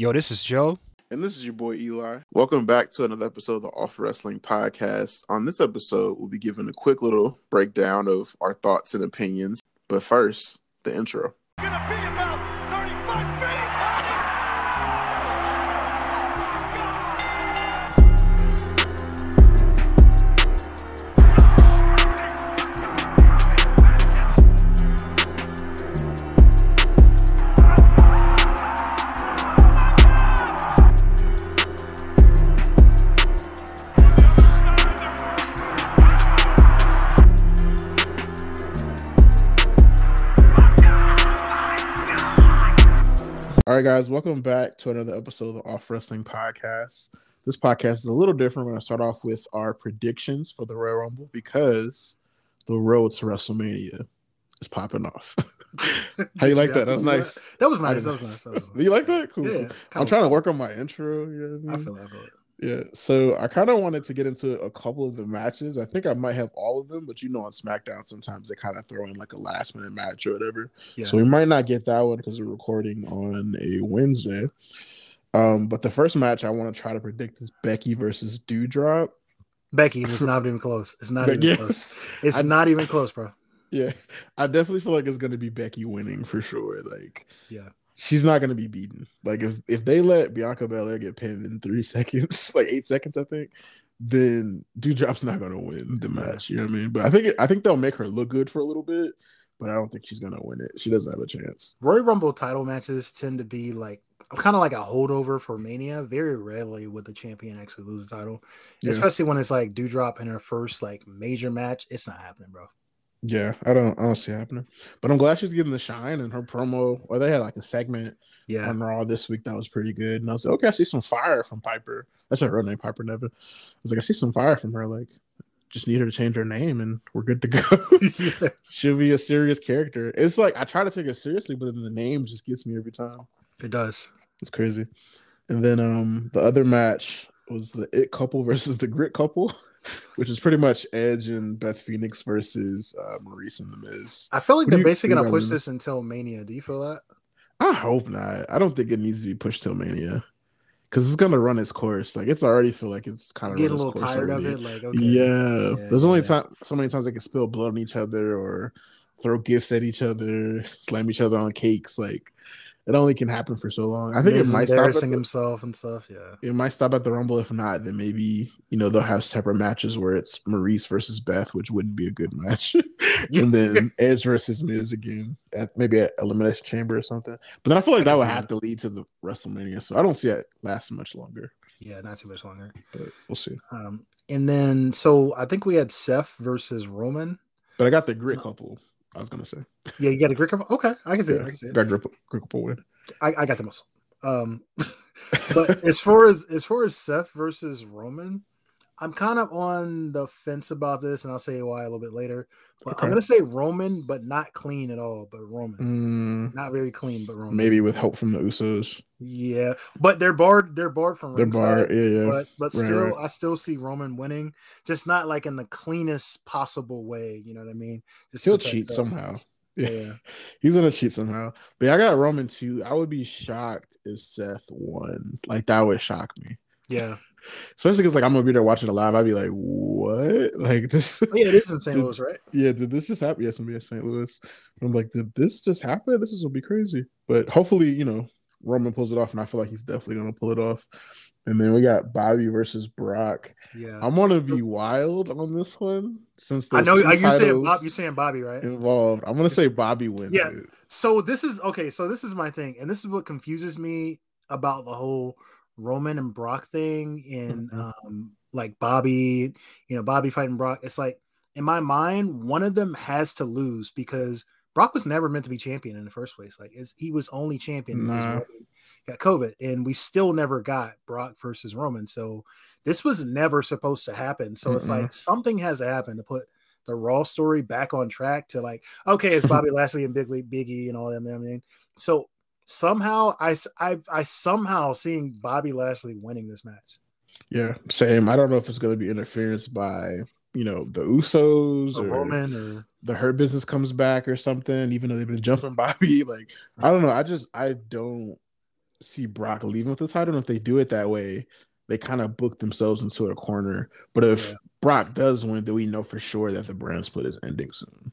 Yo, this is Joe. And this is your boy Eli. Welcome back to another episode of the Awful Wrestling Podcast. On this episode, we'll be giving a quick little breakdown of our thoughts and opinions. But first, the intro. Right, guys, welcome back to another episode of the Awful Wrestling Podcast. This podcast is a little different. We're going to start off with our predictions for the Royal Rumble because the road to WrestleMania is popping off. How you like that? That was nice. That was nice. That was nice. That was nice. You like that? Cool. Yeah, cool. I'm trying to work on my intro. You know I feel that. I feel it. Yeah, so I kind of wanted to get into a couple of the matches. I think I might have all of them, but you know, on SmackDown, sometimes they kind of throw in like a last minute match or whatever. Yeah. So we might not get that one because we're recording on a Wednesday. Um, but the first match I want to try to predict is Becky versus Doudrop. Becky, it's not even close. It's not even yes, close. It's I- not even close, bro. Yeah, I definitely feel like it's gonna be Becky winning for sure. Like, Yeah. She's not gonna be beaten. Like, if if they let Bianca Belair get pinned in three seconds, like eight seconds, I think, then Doudrop's not gonna win the match. You know what I mean? But I think I think they'll make her look good for a little bit, but I don't think she's gonna win it. She doesn't have a chance. Royal Rumble title matches tend to be like kind of like a holdover for Mania. Very rarely would the champion actually lose the title, Yeah. especially when it's like Doudrop in her first like major match. It's not happening, bro. Yeah, I don't I don't see it happening. But I'm glad she's getting the shine and her promo. Or they had like a segment Yeah. on Raw this week that was pretty good. And I was like, okay, I see some fire from Piper. That's her real name, Piper Niven. I was like, I see some fire from her. Like, just need her to change her name and we're good to go. yeah. She'll be a serious character. It's like I try to take it seriously, but then the name just gets me every time. It does. It's crazy. And then um the other match was the It couple versus the Grit couple, which is pretty much Edge and Beth Phoenix versus uh, Maryse and the Miz. I feel like What they're you- basically gonna push this until Mania. Do you feel that? I hope not. I don't think it needs to be pushed till Mania. Because it's gonna run its course. Like it's already feel like it's kind of Getting a little tired of it. Like, okay. Yeah. Yeah, There's only yeah. time so many times they can spill blood on each other or throw gifts at each other, slam each other on cakes. Like it only can happen for so long. I think Miz it might stop at the, himself and stuff. Yeah. it might stop at the rumble. If not, then maybe you know they'll have separate matches where it's Maryse versus Beth, which wouldn't be a good match. and then Edge versus Miz again at maybe at Elimination Chamber or something. But then I feel like that would have to lead to the WrestleMania. So I don't see it last much longer. Yeah, not too much longer. But we'll see. Um, and then so I think we had Seth versus Roman. But I got the grit couple. I was gonna say. Yeah, you got a grit couple. Okay, I can see it. I can see it. got grit, grit couple win. I, I got the muscle. Um, but as far as as far as Seth versus Roman, I'm kind of on the fence about this, and I'll say why a little bit later. But Okay. I'm gonna say Roman, but not clean at all. But Roman, Mm, not very clean, but Roman. maybe with help from the Usos. Yeah, but they're barred. They're barred from They're ringside, bar. Yeah, yeah. But but Right, still, right. I still see Roman winning, just not like in the cleanest possible way. You know what I mean? Just He'll cheat somehow. Yeah. Yeah. yeah. He's gonna cheat somehow. But yeah, I got Roman too. I would be shocked if Seth won. Like that would shock me. Yeah. Especially because like I'm gonna be there watching it live. I'd be like, what? Like this Oh, yeah, it is in St. Did- Louis, right? Yeah, did this just happen? Yes, I'm in St. Louis. I'm like, did this just happen? This is gonna be crazy. But hopefully, you know, Roman pulls it off, and I feel like he's definitely gonna pull it off. And then we got Bobby versus Brock. Yeah. I'm gonna be wild on this one since I know. two Are you saying Bob? You're saying Bobby, right? involved. I'm gonna say Bobby wins Yeah. it. So this is okay. So this is my thing, and this is what confuses me about the whole Roman and Brock thing, and Mhm. um, like Bobby, you know, Bobby fighting Brock. It's like in my mind, one of them has to lose because Brock was never meant to be champion in the first place. Like it's, he was only champion because Nah. Got COVID, and we still never got Brock versus Roman. So this was never supposed to happen. So it's Mm-mm. like something has to happen to put the Raw story back on track to like, okay, it's Bobby Lashley and Big Biggie and all them. I mean, so somehow I I somehow seeing Bobby Lashley winning this match. Yeah, same. I don't know if it's gonna be interference by you know the Usos Or or or the Hurt Business comes back or something. Even though they've been jumping Bobby, like I don't know. I just I don't see Brock leaving with the title. And if they do it that way, they kind of book themselves into a corner. But if yeah. Brock does win, then we know for sure that the brand split is ending soon.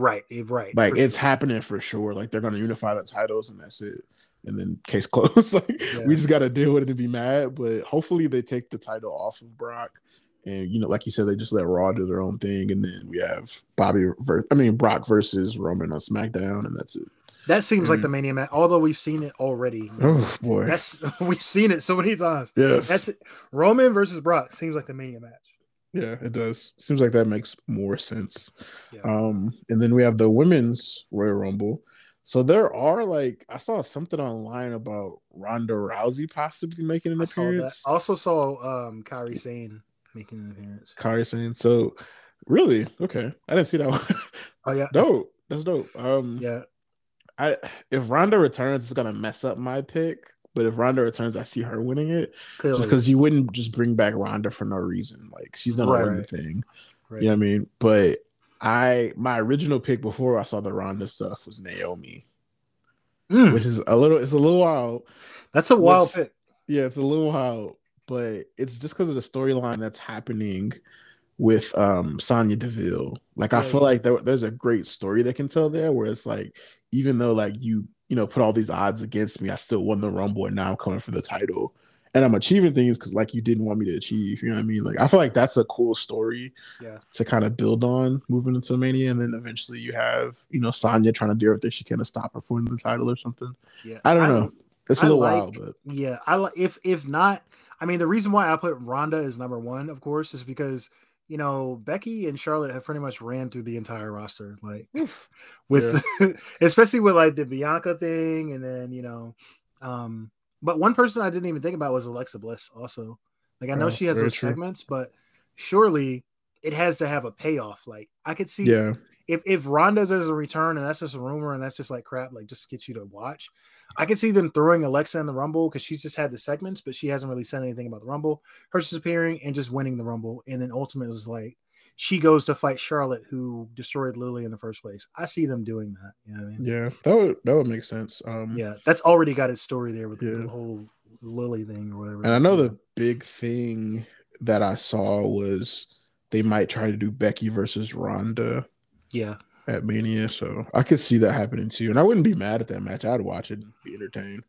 Right, eh, right. Like it's sure. happening for sure. Like they're gonna unify the titles and that's it. And then case closed. like yeah. we just gotta deal with it and be mad. But hopefully they take the title off of Brock. And you know, like you said, they just let Raw do their own thing, and then we have Bobby, ver- I mean Brock versus Roman on SmackDown, and that's it. That seems mm. like the Mania match, although we've seen it already. Oh boy, that's we've seen it so many times. Yes, that's it. Roman versus Brock seems like the Mania match. Yeah, it does. Seems like that makes more sense. Yeah. Um, and then we have the women's Royal Rumble. So there are like I saw something online about Ronda Rousey possibly making an I appearance. I also saw um Kairi Sane making an appearance. Kairi Sane. So really, okay, I didn't see that one. Oh yeah, dope. That's dope. Um, yeah. I if Ronda returns, it's gonna mess up my pick. But if Ronda returns, I see her winning it. Because you wouldn't just bring back Ronda for no reason. Like she's gonna right, win the thing. Right. You know what I mean? But I my original pick before I saw the Ronda stuff was Naomi. Mm. Which is a little it's a little wild. That's a wild which, pick. Yeah, it's a little wild, but it's just because of the storyline that's happening with um Sonya Deville. Like yeah, I feel yeah. like there, there's a great story they can tell there where it's like even though like you you know put all these odds against me, I still won the Rumble and now I'm coming for the title. And I'm achieving things because like you didn't want me to achieve. You know what I mean? Like I feel like that's a cool story yeah. to kind of build on moving into Mania. And then eventually you have, you know, Sonya trying to do everything she can to stop her from winning the title or something. Yeah. I don't I, know. It's a little like, wild, but yeah, I like if if not, I mean the reason why I put Ronda as number one, of course, is because you know, Becky and Charlotte have pretty much ran through the entire roster, like with yeah. especially with like the Bianca thing, and then you know, um, but one person I didn't even think about was Alexa Bliss. Also, like I know oh, she has those true. segments, but surely it has to have a payoff. Like I could see, yeah, if if Ronda does a return and that's just a rumor and that's just like crap, like just get you to watch. I could see them throwing Alexa in the Rumble because she's just had the segments, but she hasn't really said anything about the Rumble. Her disappearing and just winning the Rumble, and then ultimately is like she goes to fight Charlotte, who destroyed Lily in the first place. I see them doing that. You know what I mean? Yeah, that would that would make sense. Um, yeah, that's already got its story there with yeah. the whole Lily thing or whatever. And I know the big thing that I saw was they might try to do Becky versus Ronda. Yeah at Mania. So I could see that happening too. And I wouldn't be mad at that match. I'd watch it and be entertained.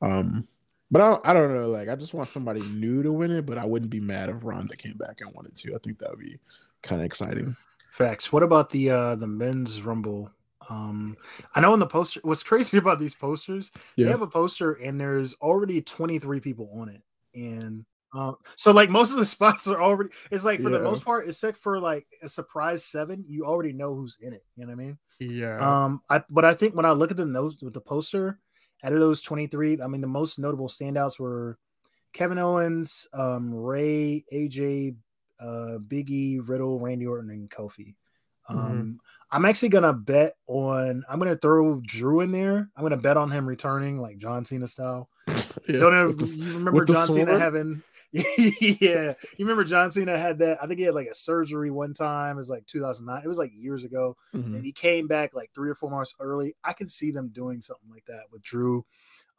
Um, but I, don't, I don't know. Like, I just want somebody new to win it, but I wouldn't be mad if Ronda came back and wanted to. I think that would be kind of exciting. Facts. What about the uh the men's rumble? Um, I know in the poster, what's crazy about these posters, yeah. they have a poster and there's already 23 people on it. And um, so like most of the spots are already it's like for yeah. the most part, except for like a surprise seven, you already know who's in it. You know what I mean? Yeah. Um, I but I think when I look at the notes with the poster, out of those 23, I mean the most notable standouts were Kevin Owens, um, Rey, AJ, uh, Biggie, Riddle, Randy Orton, and Kofi. Mm-hmm. Um, mm-hmm. I'm actually gonna bet on. I'm gonna throw Drew in there. I'm gonna bet on him returning like John Cena style. Yeah, Don't have, the, you remember John Cena having yeah, you remember John Cena had that? I think he had like a surgery one time. It was like 2009. It was like years ago, mm-hmm. and he came back like three or four months early. I can see them doing something like that with Drew,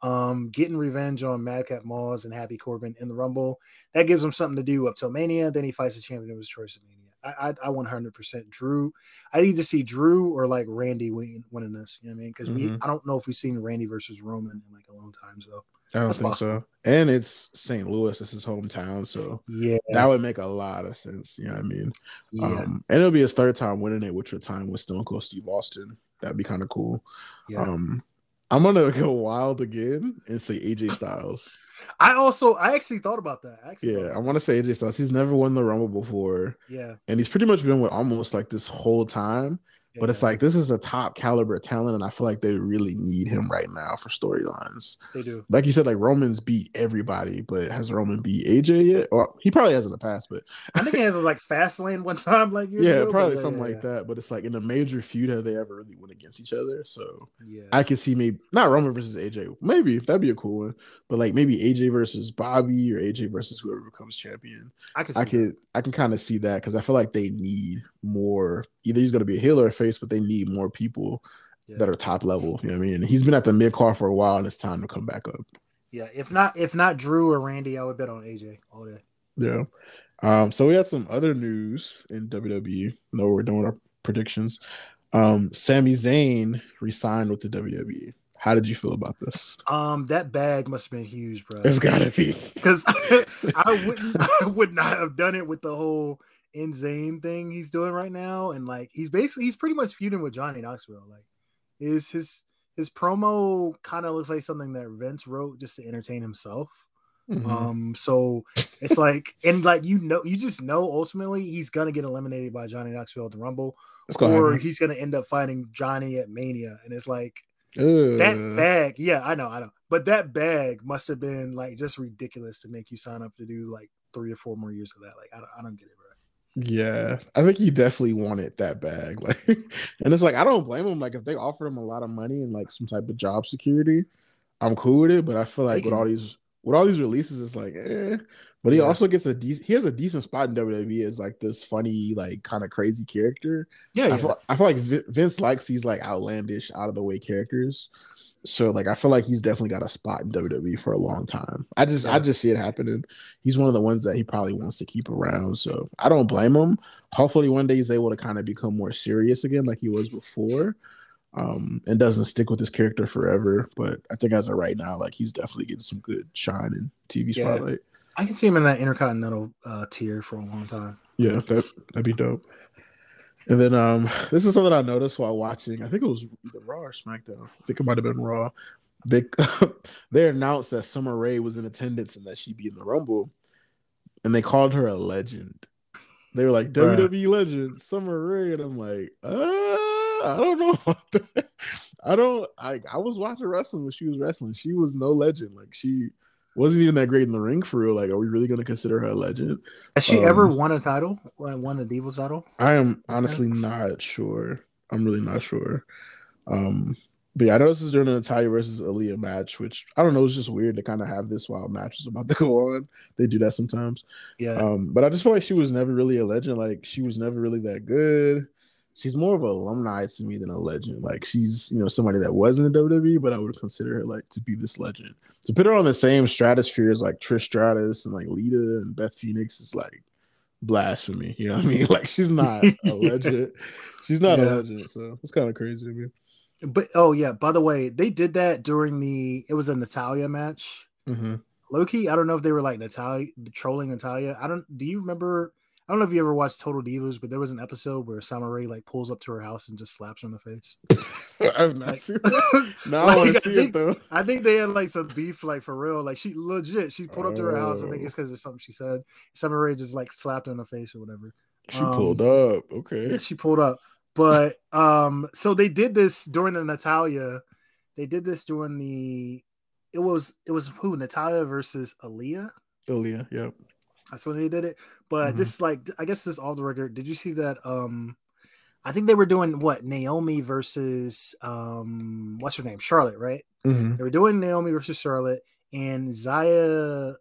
um, getting revenge on Madcap Moss and Happy Corbin in the Rumble. That gives him something to do up till Mania. Then he fights the champion of his choice at Mania. I, I, I 100% Drew. I need to see Drew or like Randy winning, winning this. You know what I mean? Because mm-hmm. we, I don't know if we've seen Randy versus Roman in like a long time. So I don't That's think possible. so. And it's St. Louis. This is hometown, so yeah, that would make a lot of sense. You know what I mean? Yeah. Um, and it'll be his third time winning it, which would time with Stone Cold Steve Austin. That'd be kind of cool. Yeah. Um, I'm gonna go wild again and say AJ Styles. I also I actually thought about that. I yeah, I want to say AJ Styles. He's never won the Rumble before. Yeah, and he's pretty much been with almost like this whole time. But it's like this is a top caliber talent, and I feel like they really need him right now for storylines. They do. Like you said, like Roman's beat everybody, but has Roman beat AJ yet? Or he probably has in the past, but I think he has like Fastlane one time, like yeah, ago, probably something yeah, like yeah. that. But it's like in a major feud, have they ever really went against each other? So yeah, I could see maybe not Roman versus AJ, maybe that'd be a cool one. But like maybe AJ versus Bobby or AJ versus whoever becomes champion. I could, I could, I can kind of see that because I feel like they need more. Either he's going to be a heel or a face, but they need more people yeah. that are top level. You know what I mean? And he's been at the mid card for a while, and it's time to come back up. Yeah, if not if not Drew or Randy, I would bet on AJ all day. Yeah. Um, so we had some other news in WWE. No, we're doing our predictions. Um, Sami Zayn resigned with the WWE. How did you feel about this? Um, that bag must have been huge, bro. It's gotta be because I wouldn't, I would not have done it with the whole insane thing he's doing right now, and like he's basically he's pretty much feuding with Johnny Knoxville. Like, is his his promo kind of looks like something that Vince wrote just to entertain himself. Mm-hmm. Um, so it's like, and like you know, you just know ultimately he's gonna get eliminated by Johnny Knoxville at the Rumble, or he's gonna end up fighting Johnny at Mania, and it's like that bag, yeah, I know, I know, but that bag must have been like just ridiculous to make you sign up to do like three or four more years of that. Like, I don't, I don't get it, bro. Yeah, I think he definitely wanted that bag. Like, and it's like I don't blame him. Like, if they offered him a lot of money and like some type of job security, I'm cool with it. But I feel like with all these with all these releases, it's like, eh. But he yeah. also gets a decent. He has a decent spot in WWE as like this funny, like kind of crazy character. Yeah, I, yeah. Feel, I feel like Vince likes these like outlandish, out of the way characters. So like, I feel like he's definitely got a spot in WWE for a long time. I just, yeah. I just see it happening. He's one of the ones that he probably wants to keep around. So I don't blame him. Hopefully, one day he's able to kind of become more serious again, like he was before um, and doesn't stick with his character forever. But I think as of right now, like he's definitely getting some good shine in TV spotlight. I can see him in that intercontinental uh, tier for a long time. Yeah, that that'd be dope. And then um, this is something I noticed while watching. I think it was either Raw or SmackDown. I think it might have been Raw. They they announced that Summer Rae was in attendance and that she'd be in the Rumble, and they called her a legend. They were like WWE legend Summer Rae, and I'm like, uh I don't know about that. I don't. I I was watching wrestling when she was wrestling. She was no legend. Like she wasn't even that great in the ring for real. Like, are we really going to consider her a legend? Has she um, ever won a title? Won a Diva title? I am honestly not sure. I'm really not sure. Um, but yeah, I know this is during an Natalya versus Aliyah match, which I don't know. It's just weird to kind of have this while match is about to go on. They do that sometimes. Yeah. Um, but I just feel like she was never really a legend. Like she was never really that good she's more of an alumni to me than a legend. Like she's, you know, somebody that was in the WWE, but I would consider her like to be this legend. To put her on the same stratosphere as like Trish Stratus and like Lita and Beth Phoenix is like blasphemy. You know what I mean? Like she's not a legend. She's not yeah. a legend. So it's kind of crazy to me. But oh yeah, by the way, they did that during the it was a Natalya match. Mm-hmm. Loki, I don't know if they were like Natalya trolling Natalya. I don't. Do you remember I don't know if you ever watched Total Divas, but there was an episode where Summer Rae like pulls up to her house and just slaps her in the face. I've not like, seen that. No, like, I want to see think, it though. I think they had like some beef, like for real. Like she legit, she pulled up to her house. I think it's because oh. of something she said. Summer Rae just like slapped her in the face or whatever. She um, pulled up. Okay. She pulled up. But um, so they did this during the Natalya. They did this during the. It was it was who Natalya versus Aliyah. Aliyah, yep. That's when they did it. But mm-hmm. just like I guess this all the record. Did you see that? Um, I think they were doing what Naomi versus um, what's her name, Charlotte, right? Mm-hmm. They were doing Naomi versus Charlotte, and Xia.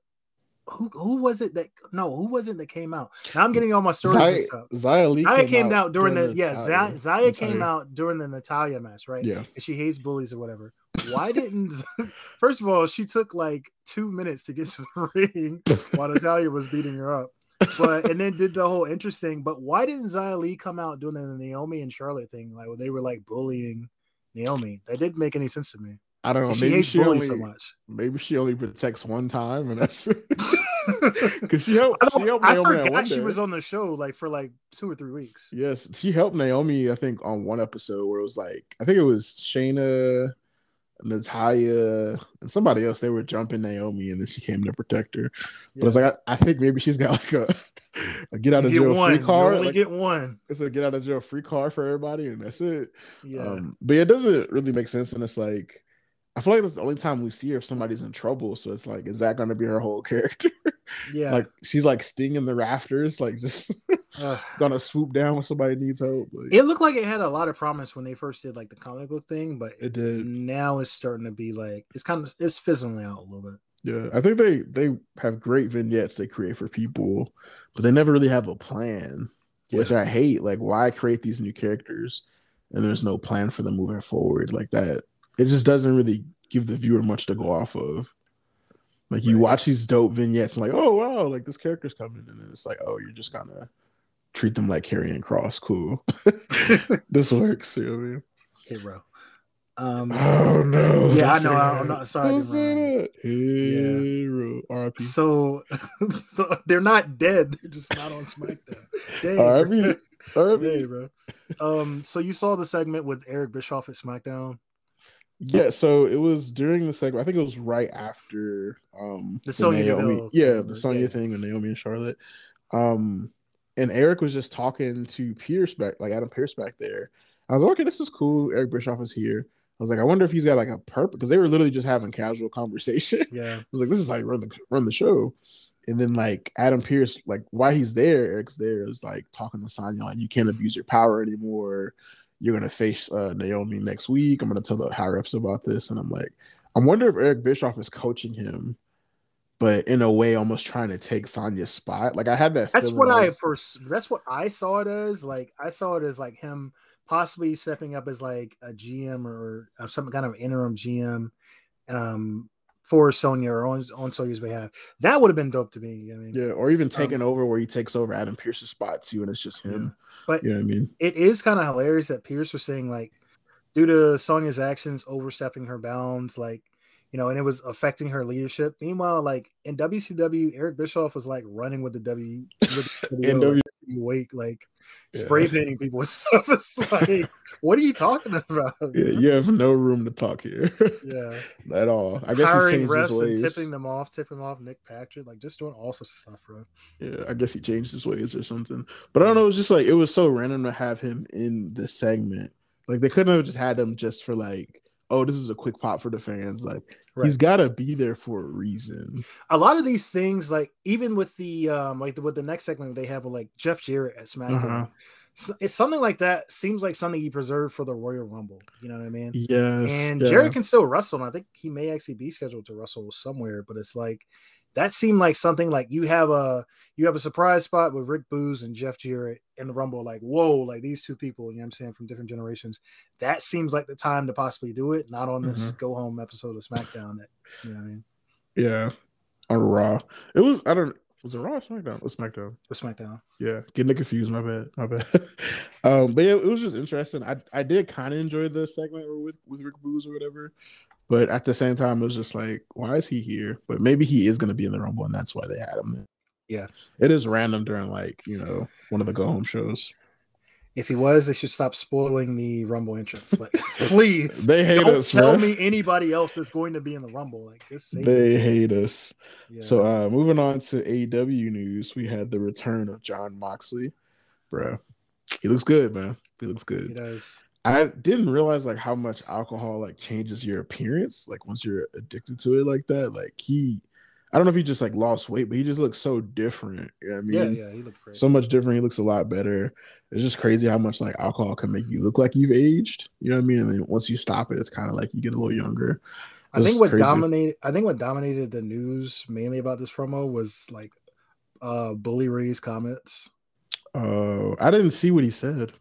Who who was it that no who was it that came out? Now I'm getting all my stories mixed up. Xia, Li Xia came, came, out, during, during the, the yeah Xia, Xia came out during the Natalya match, right? Yeah, and she hates bullies or whatever. Why didn't first of all she took like two minutes to get to the ring while Natalya was beating her up but and then did the whole interesting. But why didn't Xia Li come out doing the Naomi and Charlotte thing? Like they were like bullying Naomi. That didn't make any sense to me. I don't know. She maybe she only so much. Maybe she only protects one time, and that's because she helped. She helped I Naomi forgot she was on the show like for like two or three weeks. Yes, she helped Naomi. I think on one episode where it was like I think it was Shayna Natalya and somebody else, they were jumping Naomi, and then she came to protect her. But it's like I, I, think maybe she's got like a, a get out of jail one. free card. only like, get one. It's a get out of jail free card for everybody, and that's it. Yeah. Um, but it doesn't really make sense, and it's like I feel like that's the only time we see her if somebody's in trouble. So it's like, is that going to be her whole character? Yeah. like she's like stinging the rafters, like just gonna swoop down when somebody needs help. Like, it looked like it had a lot of promise when they first did like the comic book thing, but it did. Now it's starting to be like it's kind of it's fizzling out a little bit. Yeah, I think they they have great vignettes they create for people, but they never really have a plan, yeah. which I hate. Like, why create these new characters and there's no plan for them moving forward like that? It just doesn't really give the viewer much to go off of. Like you Right. watch these dope vignettes, and like, oh wow, like this character's coming, and then it's like, oh, you're just gonna treat them like Karrion Kross. Cool, this works. You know what I mean? Hey, bro. Um, Oh no! Yeah, I know, that. I'm not- sorry, Don't say that. Hero, RIP. so they're not dead. They're just not on SmackDown. Dang, RIP. bro. RIP. Dang, bro. Um, so you saw the segment with Eric Bischoff at SmackDown. Yeah, so it was during the segment. I think it was right after um The Sonya Naomi, yeah, the Sonya yeah. thing with Naomi and Charlotte. Um, and Eric was just talking to Pearce back, like Adam Pearce back there. I was like, okay, this is cool. Eric Bischoff is here. I was like, I wonder if he's got like a purpose because they were literally just having casual conversation. Yeah, I was like, this is how you run the run the show. And then like Adam Pearce, like why he's there, Eric's there is like talking to Sonya, like you can't abuse your power anymore. You're gonna face uh, Naomi next week. I'm gonna tell the higher ups about this, and I'm like, I wonder if Eric Bischoff is coaching him, but in a way, almost trying to take Sonya's spot. Like I had that. that's what I first. That's what I saw it as. Like I saw it as like him possibly stepping up as like a GM or, or some kind of interim GM um, for Sonya or on on Sonya's behalf. That would have been dope to me. I mean, yeah, or even taking over where he takes over Adam Pearce's spot too, and it's just him. But- yeah, I mean? it is kind of hilarious that Pearce was saying like, due to Sonya's actions overstepping her bounds, like you know, and it was affecting her leadership. Meanwhile, like in WCW, Eric Bischoff was like running with the W with the like, wake like Yeah. spray painting people and stuff. It's like, what are you talking about? Yeah, you have no room to talk here yeah. at all. I guess Hiring changed refs his ways. and tipping them off, tipping them off. Nick Patrick, like just doing all sorts of stuff, bro. Yeah, I guess he changed his ways or something. But I don't know. It was just like it was so random to have him in this segment. Like they couldn't have just had him just for like, oh, this is a quick pop for the fans. Like he's got to be there for a reason. a lot of these things, like even with the um, like the, with the next segment they have with like Jeff Jarrett at SmackDown, Uh-huh. It's something like that. Seems like something he preserved for the Royal Rumble. You know what I mean? Yes, And yeah. Jarrett can still wrestle, and I think he may actually be scheduled to wrestle somewhere. But it's like that seemed like something like you have a you have a surprise spot with Rick Booz and Jeff Jarrett in the Rumble. Like whoa, like these two people, you know what I'm saying, from different generations. That seems like the time to possibly do it, not on this Mm-hmm. go home episode of SmackDown. That you know what I mean? yeah, on Raw. It was I don't was it Raw or SmackDown? It was SmackDown. With SmackDown. Yeah, getting confused. My bad. My bad. um, but yeah, it was just interesting. I I did kind of enjoy the segment with with Rick Booz or whatever, but at the same time, it was just like, why is he here? But maybe he is going to be in the Rumble, and that's why they had him. There. Yeah. it is random during like you know one of the go home shows. If he was, they should stop spoiling the Rumble entrance. Like, please. They hate Don't us, tell bro. me anybody else is going to be in the Rumble. Like, just say They it. hate us. Yeah. So uh moving on to AEW news, we had the return of Jon Moxley, bro. He looks good, man. He looks good. he does. I didn't realize like how much alcohol like changes your appearance. Like once you're addicted to it like that, like he, I don't know if he just like lost weight, but he just looks so different. You know I mean, yeah, yeah, he great. so much different. He looks a lot better. It's just crazy how much like alcohol can make you look like you've aged. You know what I mean? And then once you stop it, it's kind of like you get a little younger. I think what crazy. dominated I think what dominated the news mainly about this promo was like uh Bully Ray's comments. Uh, I didn't see what he said.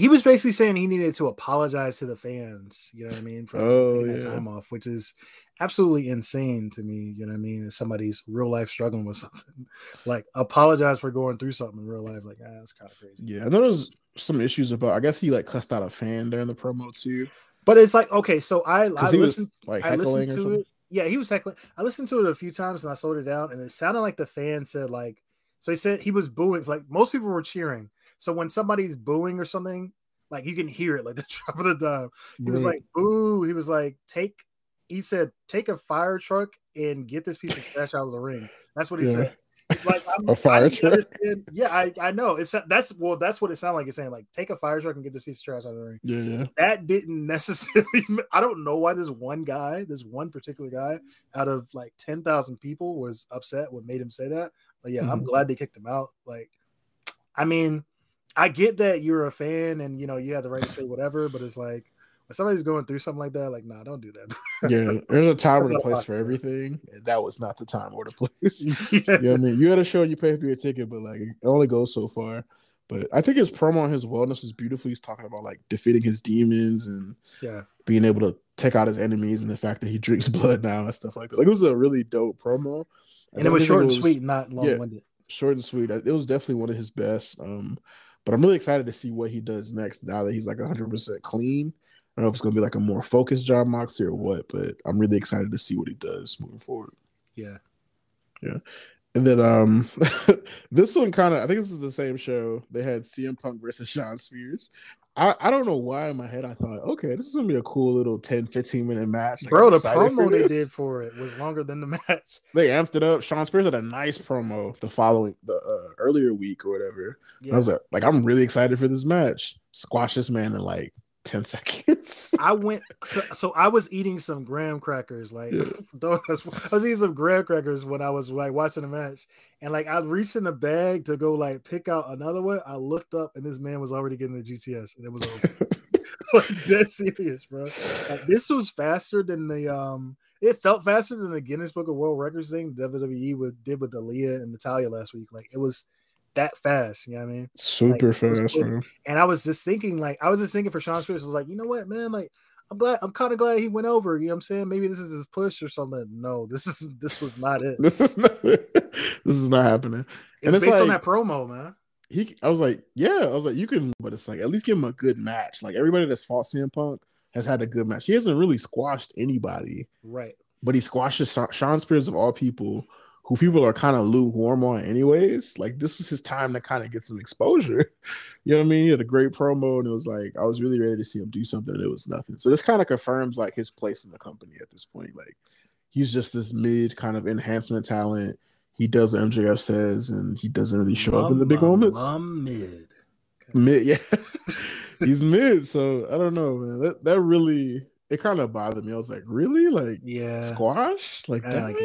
He was basically saying he needed to apologize to the fans, you know what I mean, for Oh, taking that yeah. time off, which is absolutely insane to me, you know what I mean? If somebody's real life struggling with something, like apologize for going through something in real life, like ah, that's kind of crazy. Yeah, I know there's some issues about. I guess he like cussed out a fan during the promo too, But it's like okay, so I I he was listened like I heckling listened or to something. it. Yeah, he was heckling. I listened to it a few times and I slowed it down, and it sounded like the fan said like, so he said he was booing. It's like most people were cheering. So when somebody's booing or something, like you can hear it, like the drop of the dime. He was like, boo. He was like, take. He said, take a fire truck and get this piece of trash out of the ring. That's what he Yeah. said. Like I'm, A fire truck? understand- Yeah, I, I know. It's that's well, that's what it sounded like. It's saying like, take a fire truck and get this piece of trash out of the ring yeah, yeah. that didn't necessarily i don't know why this one guy this one particular guy out of like 10,000 people was upset what made him say that but yeah i'm Mhm. glad they kicked him out like i mean i get that you're a fan and you know you have the right to say whatever but it's like when somebody's going through something like that like nah don't do that Yeah, there's a time and a place for everything. And that was not the time or the place. yeah. you know what I mean? You got to show you pay for your ticket, but like it only goes so far. But I think his promo on his wellness is beautiful. He's talking about like defeating his demons and Yeah. being able to take out his enemies and the fact that he drinks blood now and stuff like that. Like it was a really dope promo. And it was short and sweet, not yeah. long winded. Short and sweet. It was definitely one of his best. Um, but I'm really excited to see what he does next now that he's like 100% clean. I don't know if it's going to be like a more focused job Moxie or what, but I'm really excited to see what he does moving forward. Yeah. Yeah. And then um this one kind of I think this is the same show. They had CM Punk versus Shawn Spears. I, I don't know why in my head I thought, okay, this is gonna be a cool little 10, 15 minute match. Like, Bro, I'm the promo they did for it was longer than the match. they amped it up. Shawn Spears had a nice promo the following the uh, earlier week or whatever. Yeah. I was like, like, I'm really excited for this match. Squash this man in like 10 seconds. I went so, so I was eating some graham crackers, like Yeah. I was eating some graham crackers when I was like watching the match, and like I reached in the bag to go like pick out another one. I looked up and this man was already getting the GTS, and it was over. like dead serious, bro. Like, this was faster than the um. It felt faster than the Guinness Book of World Records thing WWE would, did with Aliyah and Natalya last week. Like it was that fast. You know what I mean? Super Like, fast, man. And I was just thinking, like, I was just thinking for Shawn Spears, I was like, you know what, man, like, I'm glad, I'm kind of glad he went over. You know what I'm saying? Maybe this is his push or something. No, this is this was not it. This is not this is not happening. It's, it's based on like- that promo, man. he I was like, yeah, I was like, you can, but it's like at least give him a good match. Like everybody that's fought CM Punk has had a good match. He hasn't really squashed anybody, Right. but he squashes Shawn Spears of all people, who people are kind of lukewarm on, anyways. Like this was his time to kind of get some exposure. You know what I mean? He had a great promo, and it was like I was really ready to see him do something, and it was nothing. So this kind of confirms like his place in the company at this point. Like he's just this mid kind of enhancement talent. He does what MJF says, and he doesn't really show up in the big moments. mid. Mid, yeah, he's mid. So I don't know, man. That that really it kind of bothered me. I was like, really, like Yeah. squash, like I that. like.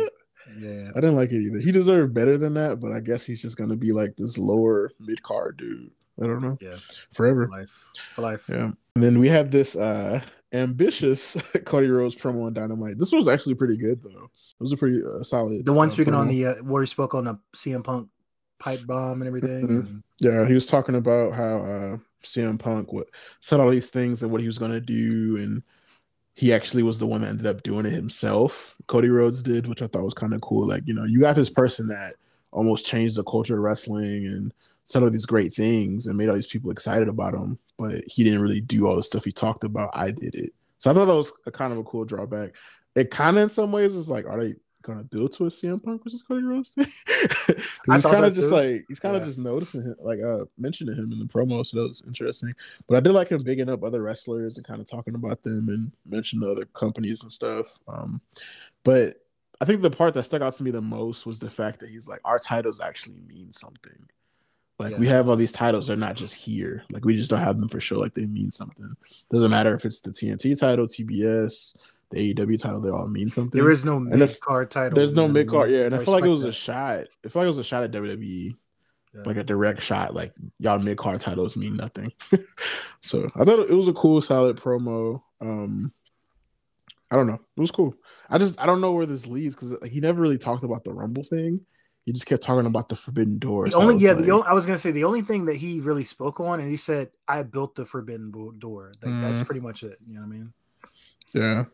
Yeah. I didn't like it either. He deserved better than that, but I guess he's just gonna be like this lower mid card dude. I don't know. Yeah. Forever. For life. For life. Yeah. And then we had this uh ambitious Cody Rhodes promo on Dynamite. This was actually pretty good though. It was a pretty uh, solid. The one uh, speaking on the uh, where he spoke on the CM Punk pipe bomb and everything. Mhm. and- Yeah, he was talking about how uh CM Punk would said all these things and what he was gonna do, and he actually was the one that ended up doing it himself. Cody Rhodes did, which I thought was kind of cool. Like, you know, you got this person that almost changed the culture of wrestling and said all these great things and made all these people excited about him, but he didn't really do all the stuff he talked about. I did it. So I thought that was a kind of a cool drawback. It kind of in some ways is like, are they gonna build to a CM Punk versus Cody Rhodes thing? he's kind of just too. like he's kind of Yeah. just noticing him, like uh mentioning him in the promo, so that was interesting. But I did like him bigging up other wrestlers and kind of talking about them and mentioning other companies and stuff. Um, but I think the part that stuck out to me the most was the fact that he's like, our titles actually mean something. Like Yeah. we have all these titles, they're not just here. Like we just don't have them for show. Like they mean something. Doesn't matter if it's the TNT title, TBS, the AEW title, they all mean something. There is no And mid card title. There's no you know what I mid card, yeah. And I, I feel like it respect was a shot. I feel like it was a shot at WWE, Yeah. like a direct shot. Like y'all mid card titles mean nothing. so I thought it was a cool, solid promo. Um, I don't know, it was cool. I just I don't know where this leads because he never really talked about the Rumble thing. He just kept talking about the Forbidden Door. The So only was yeah, like- the only, I was gonna say the only thing that he really spoke on, and he said, "I built the forbidden door." Like, That's Mm. pretty much it. You know what I mean? Yeah.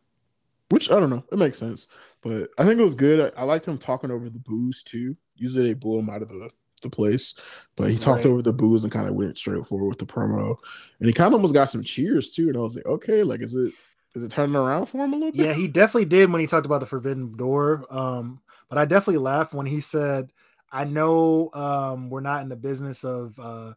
Which I don't know. It makes sense. But I think it was good. I, I liked him talking over the booze too. Usually they boo him out of the, the place. But he talked Right. over the booze and kind of went straight forward with the promo. And he kind of almost got some cheers too. And I was like, okay, like is it is it turning around for him a little bit? Yeah, he definitely did when he talked about the forbidden door. Um, but I definitely laughed when he said, "I know um, we're not in the business of uh,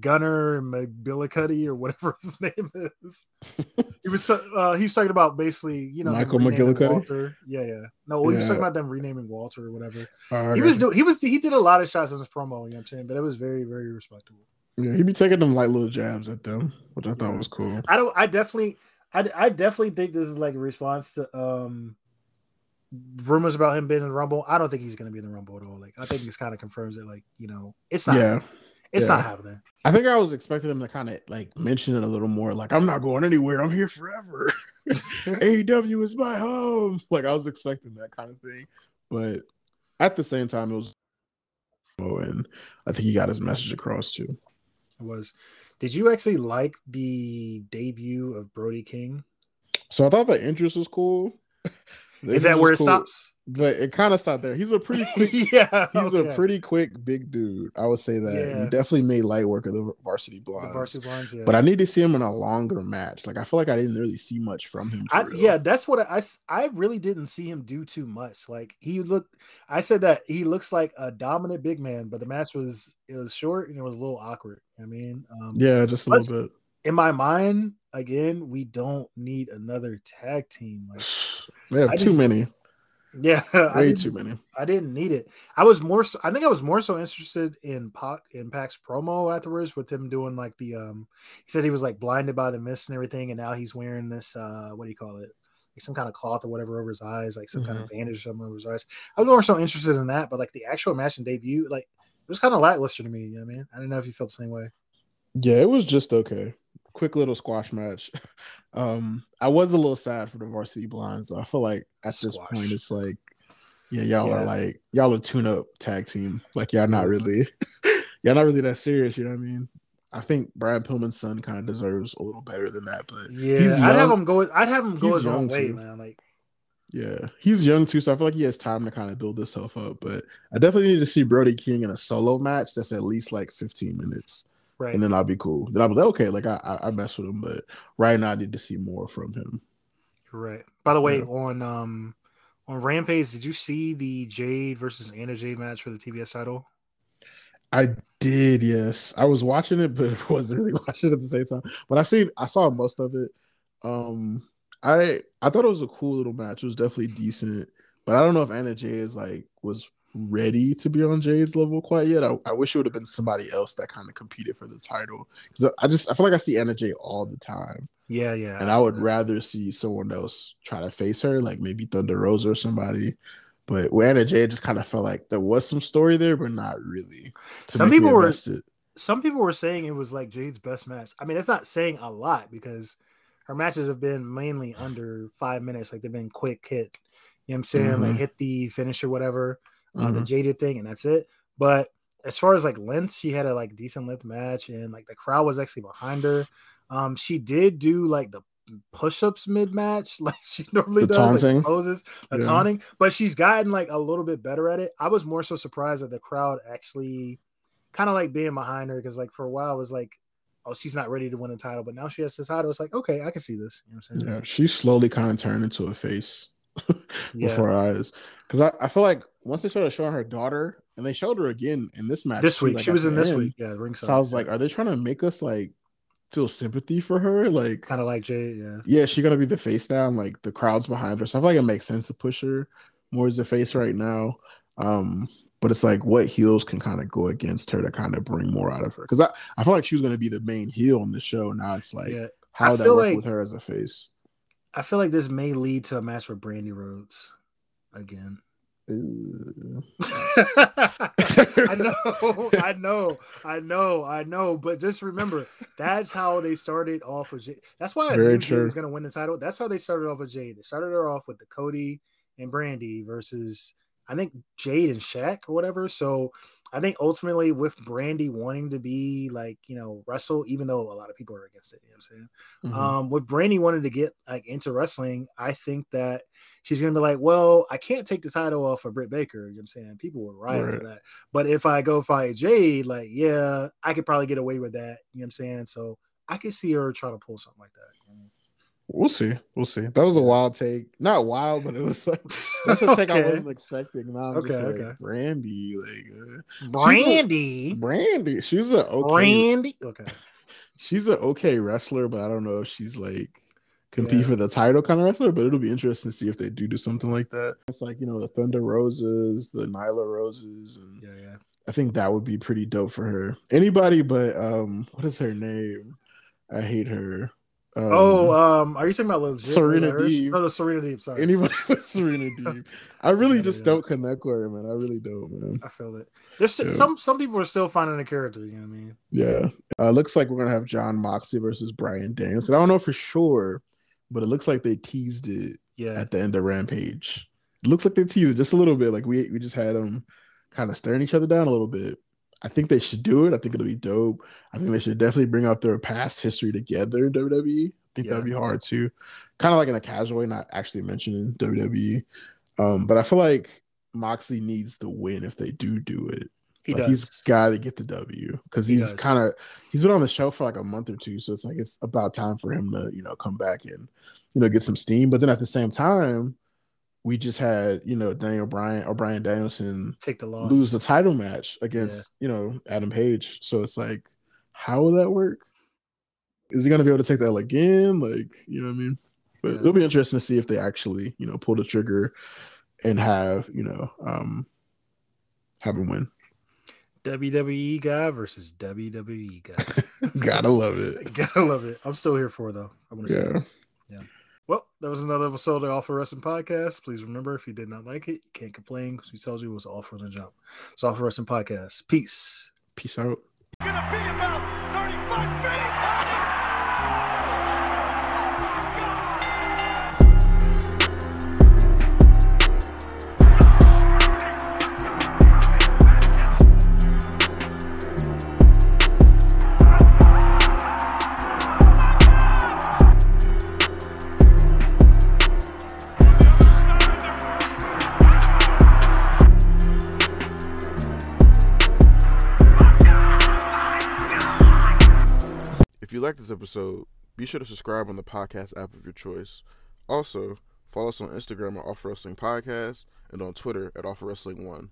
Gunther and McGillicuddy or whatever his name is." he was uh, he was talking about basically, you know, Michael McGillicuddy? Walter. Yeah, yeah. No, he was talking about them renaming Walter or whatever. Uh, He was doing. He was. He did a lot of shots in his promo. You know what I'm saying? But it was very, very respectable. yeah, he'd be taking them like little jabs at them, which I thought Yeah. was cool. I don't. I definitely. I, I definitely think this is like a response to um rumors about him being in the Rumble. I don't think he's going to be in the Rumble at all. Like I think this kind of confirms it. Like you know, it's not. Yeah. It's yeah. not happening. I think I was expecting him to kind of like mention it a little more. Like, I'm not going anywhere. I'm here forever. AEW is my home. Like, I was expecting that kind of thing. But at the same time, it was. Oh, and I think he got his message across too. It was. Did you actually like the debut of Brody King? So I thought the interest was cool. Is that where it cool. stops? but it kind of stopped there. He's a pretty quick, yeah, he's okay. a pretty quick big dude. I would say that yeah. he definitely made light work of the varsity blondes. The varsity blondes yeah. But I need to see him in a longer match. Like I feel like I didn't really see much from him. I, yeah, that's what I, I really didn't see him do too much. Like he looked. I said that he looks like a dominant big man, but the match was it was short and it was a little awkward. I mean, um, yeah, just a little bit. In my mind, again, we don't need another tag team. Like they have I too just, many. Yeah, way too many. I didn't need it. I was more. So, I think I was more so interested in Pac in Pac's promo afterwards with him doing like the. um He said he was like blinded by the mist and everything, and now he's wearing this. uh What do you call it? Like some kind of cloth or whatever over his eyes, like some mm-hmm. kind of mm-hmm. bandage or something over his eyes. I was more so interested in that, but like the actual match and debut, like it was kind of lackluster to me. You know what I mean? I don't know if you felt the same way. Yeah, it was just okay. Quick little squash match. Um, I was a little sad for the varsity blondes. So I feel like at Squash. this point, it's like, yeah, y'all yeah. are like y'all a tune up tag team. Like y'all not really, y'all not really that serious. You know what I mean? I think Brad Pillman's son kind of deserves a little better than that. But yeah, I'd have him go. I'd have him go his own way, too. man. Like, yeah, he's young too, so I feel like he has time to kind of build himself up. But I definitely need to see Brody King in a solo match that's at least like 15 minutes. Right. And then I'll be cool. Then I'll be like, okay, like I, I, mess with him, but right now I need to see more from him. Right. By the way, yeah. on um on Rampage, did you see the Jade versus Anna Jay match for the TBS title? I did, yes. I was watching it, but wasn't really watching it at the same time. But I see I saw most of it. Um I I thought it was a cool little match. It was definitely decent. But I don't know if Anna Jay is like was ready to be on Jade's level quite yet. I, I wish it would have been somebody else that kind of competed for the title because I just I feel like I see Anna Jay all the time. Yeah, yeah. And I would rather see someone else try to face her, like maybe Thunder Rosa or somebody. But with Anna Jay, just kind of felt like there was some story there, but not really. Some people were some people were saying it was like Jade's best match. I mean, that's not saying a lot because her matches have been mainly under five minutes, like they've been quick hit. You know what I'm saying? Mm-hmm. Like hit the finish or whatever uh, mm-hmm. the jaded thing, and that's it. But as far as like length, she had a like decent length match, and like the crowd was actually behind her. Um, she did do like the push-ups mid-match, like she normally the does, taunting. like poses, the yeah. taunting. But she's gotten like a little bit better at it. I was more so surprised that the crowd actually kind of like being behind her because like for a while it was like oh, she's not ready to win a title, but now she has the title. It's like, okay, I can see this. You know what I'm saying? yeah, she slowly kind of turned into a face before yeah. our eyes. Because I, I feel like once they started showing her daughter, and they showed her again in this match. This week, like, she was in this end. week. Yeah, ringside. So I was like, are they trying to make us like feel sympathy for her? Like, kind of like Jay. Yeah. Yeah, she gonna be the face now, and like the crowd's behind her. So I feel like it makes sense to push her more as the face right now. Um, but it's like what heels can kind of go against her to kind of bring more out of her. Because I, I feel like she was gonna be the main heel on the show. Now it's like yeah. how that work like, with her as a face. I feel like this may lead to a match with Brandi Rhodes again. I know, I know, I know, I know. But just remember, that's how they started off with Jade. That's why I Very knew Jade was going to win the title. That's how they started off with Jade. They started her off with the Cody and Brandi versus I think Jade and Shaq or whatever. So I think ultimately with Brandi wanting to be like, you know, wrestle, even though a lot of people are against it, you know what I'm saying? Mm-hmm. Um, with Brandi wanted to get like into wrestling, I think that she's gonna be like, Well, I can't take the title off of Britt Baker, you know what I'm saying? People would riot right. for that. But if I go fight Jade, like, yeah, I could probably get away with that, you know what I'm saying? So I could see her trying to pull something like that. We'll see. We'll see. That was a wild take. Not wild, but it was like that's a take okay. I wasn't expecting. Now I'm okay, just okay. like Brandi, like uh, Brandi, a, Brandi. She's a okay. Brandi. Okay. she's an okay wrestler, but I don't know if she's like compete yeah. for the title kind of wrestler. But it'll be interesting to see if they do do something like that. It's like you know the Thunder Roses, the Nyla Roses, and yeah, yeah. I think that would be pretty dope for her. Anybody but um, what is her name? I hate her. Um, oh, um, are you talking about legit? Serena Deeb? Oh, no, Serena Deeb. Sorry, anybody with Serena Deeb. I really yeah, just yeah. don't connect with her, man. I really don't, man. I feel it. There's yeah. some some people are still finding a character. You know what I mean? Yeah. Uh, looks like we're gonna have Jon Moxley versus Bryan Danielson. I don't know for sure, but it looks like they teased it. Yeah. At the end of Rampage, it looks like they teased it just a little bit. Like we we just had them kind of staring each other down a little bit. I think they should do it. I think it'll be dope. I think they should definitely bring up their past history together in WWE. I think Yeah. that'd be hard too. Kind of like in a casual way, not actually mentioning WWE. Um, but I feel like Moxley needs to win if they do do it. He like does. he's got to get the W because he's does. kind of he's been on the show for like a month or two, so it's like it's about time for him to you know come back and you know get some steam. But then at the same time, we just had you know Daniel Bryan or Bryan Danielson Take the loss. lose the title match against you know Adam Page. So it's like, how will that work? Is he gonna be able to take that again? Like, you know what I mean? But Yeah. it'll be interesting to see if they actually, you know, pull the trigger and have, you know, um have him win. WWE guy versus WWE guy. Gotta love it. Gotta love it. I'm still here for it though. I'm gonna say. Yeah. Well, that was another episode of the Awful Wrestling Podcast. Please remember, if you did not like it, you can't complain because we told you it was all for the jump. It's Awful Wrestling Podcast. Peace. Peace out. you like this episode, be sure to subscribe on the podcast app of your choice. Also, follow us on Instagram at Awful Wrestling Podcast and on Twitter at Awful Wrestling One.